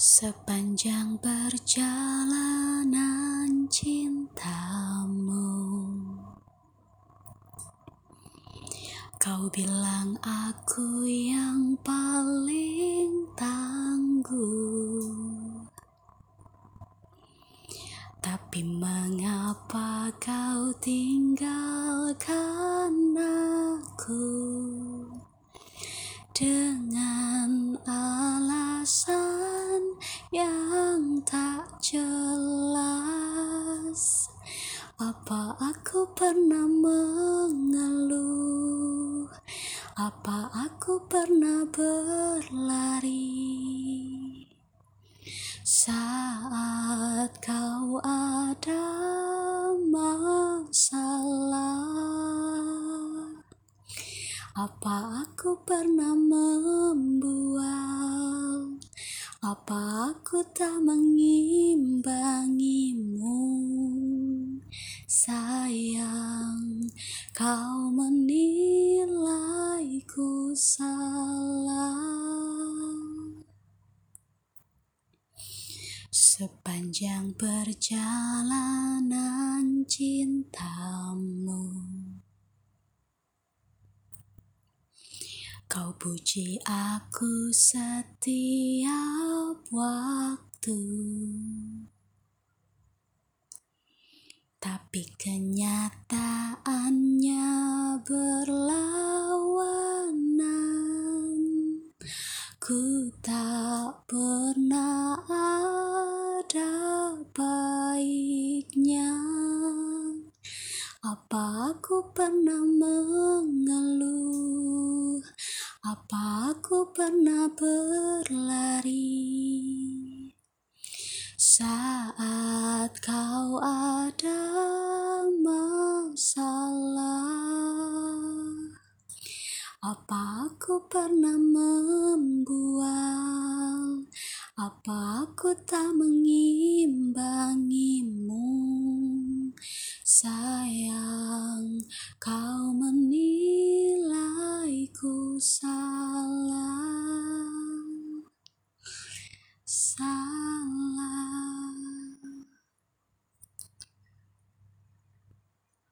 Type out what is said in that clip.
Sepanjang perjalanan cintamu Kau bilang aku yang paling tangguh. Tapi mengapa kau tinggalkan jelas. Apa aku pernah mengeluh? Apa aku pernah berlari? Saat kau ada masalah Apa aku pernah membual Apa aku tak mengimbangimu kau menilaiku salah. Sepanjang perjalanan cintamu Kau puji aku setiap waktu. Tapi kenyataannya Ku tak pernah ada baiknya Apa aku pernah mengeluh apa aku pernah berlari saat kau ada masalah? Apa aku pernah membual? Aku tak mengimbangimu? Sayang, kau menilaiku salah.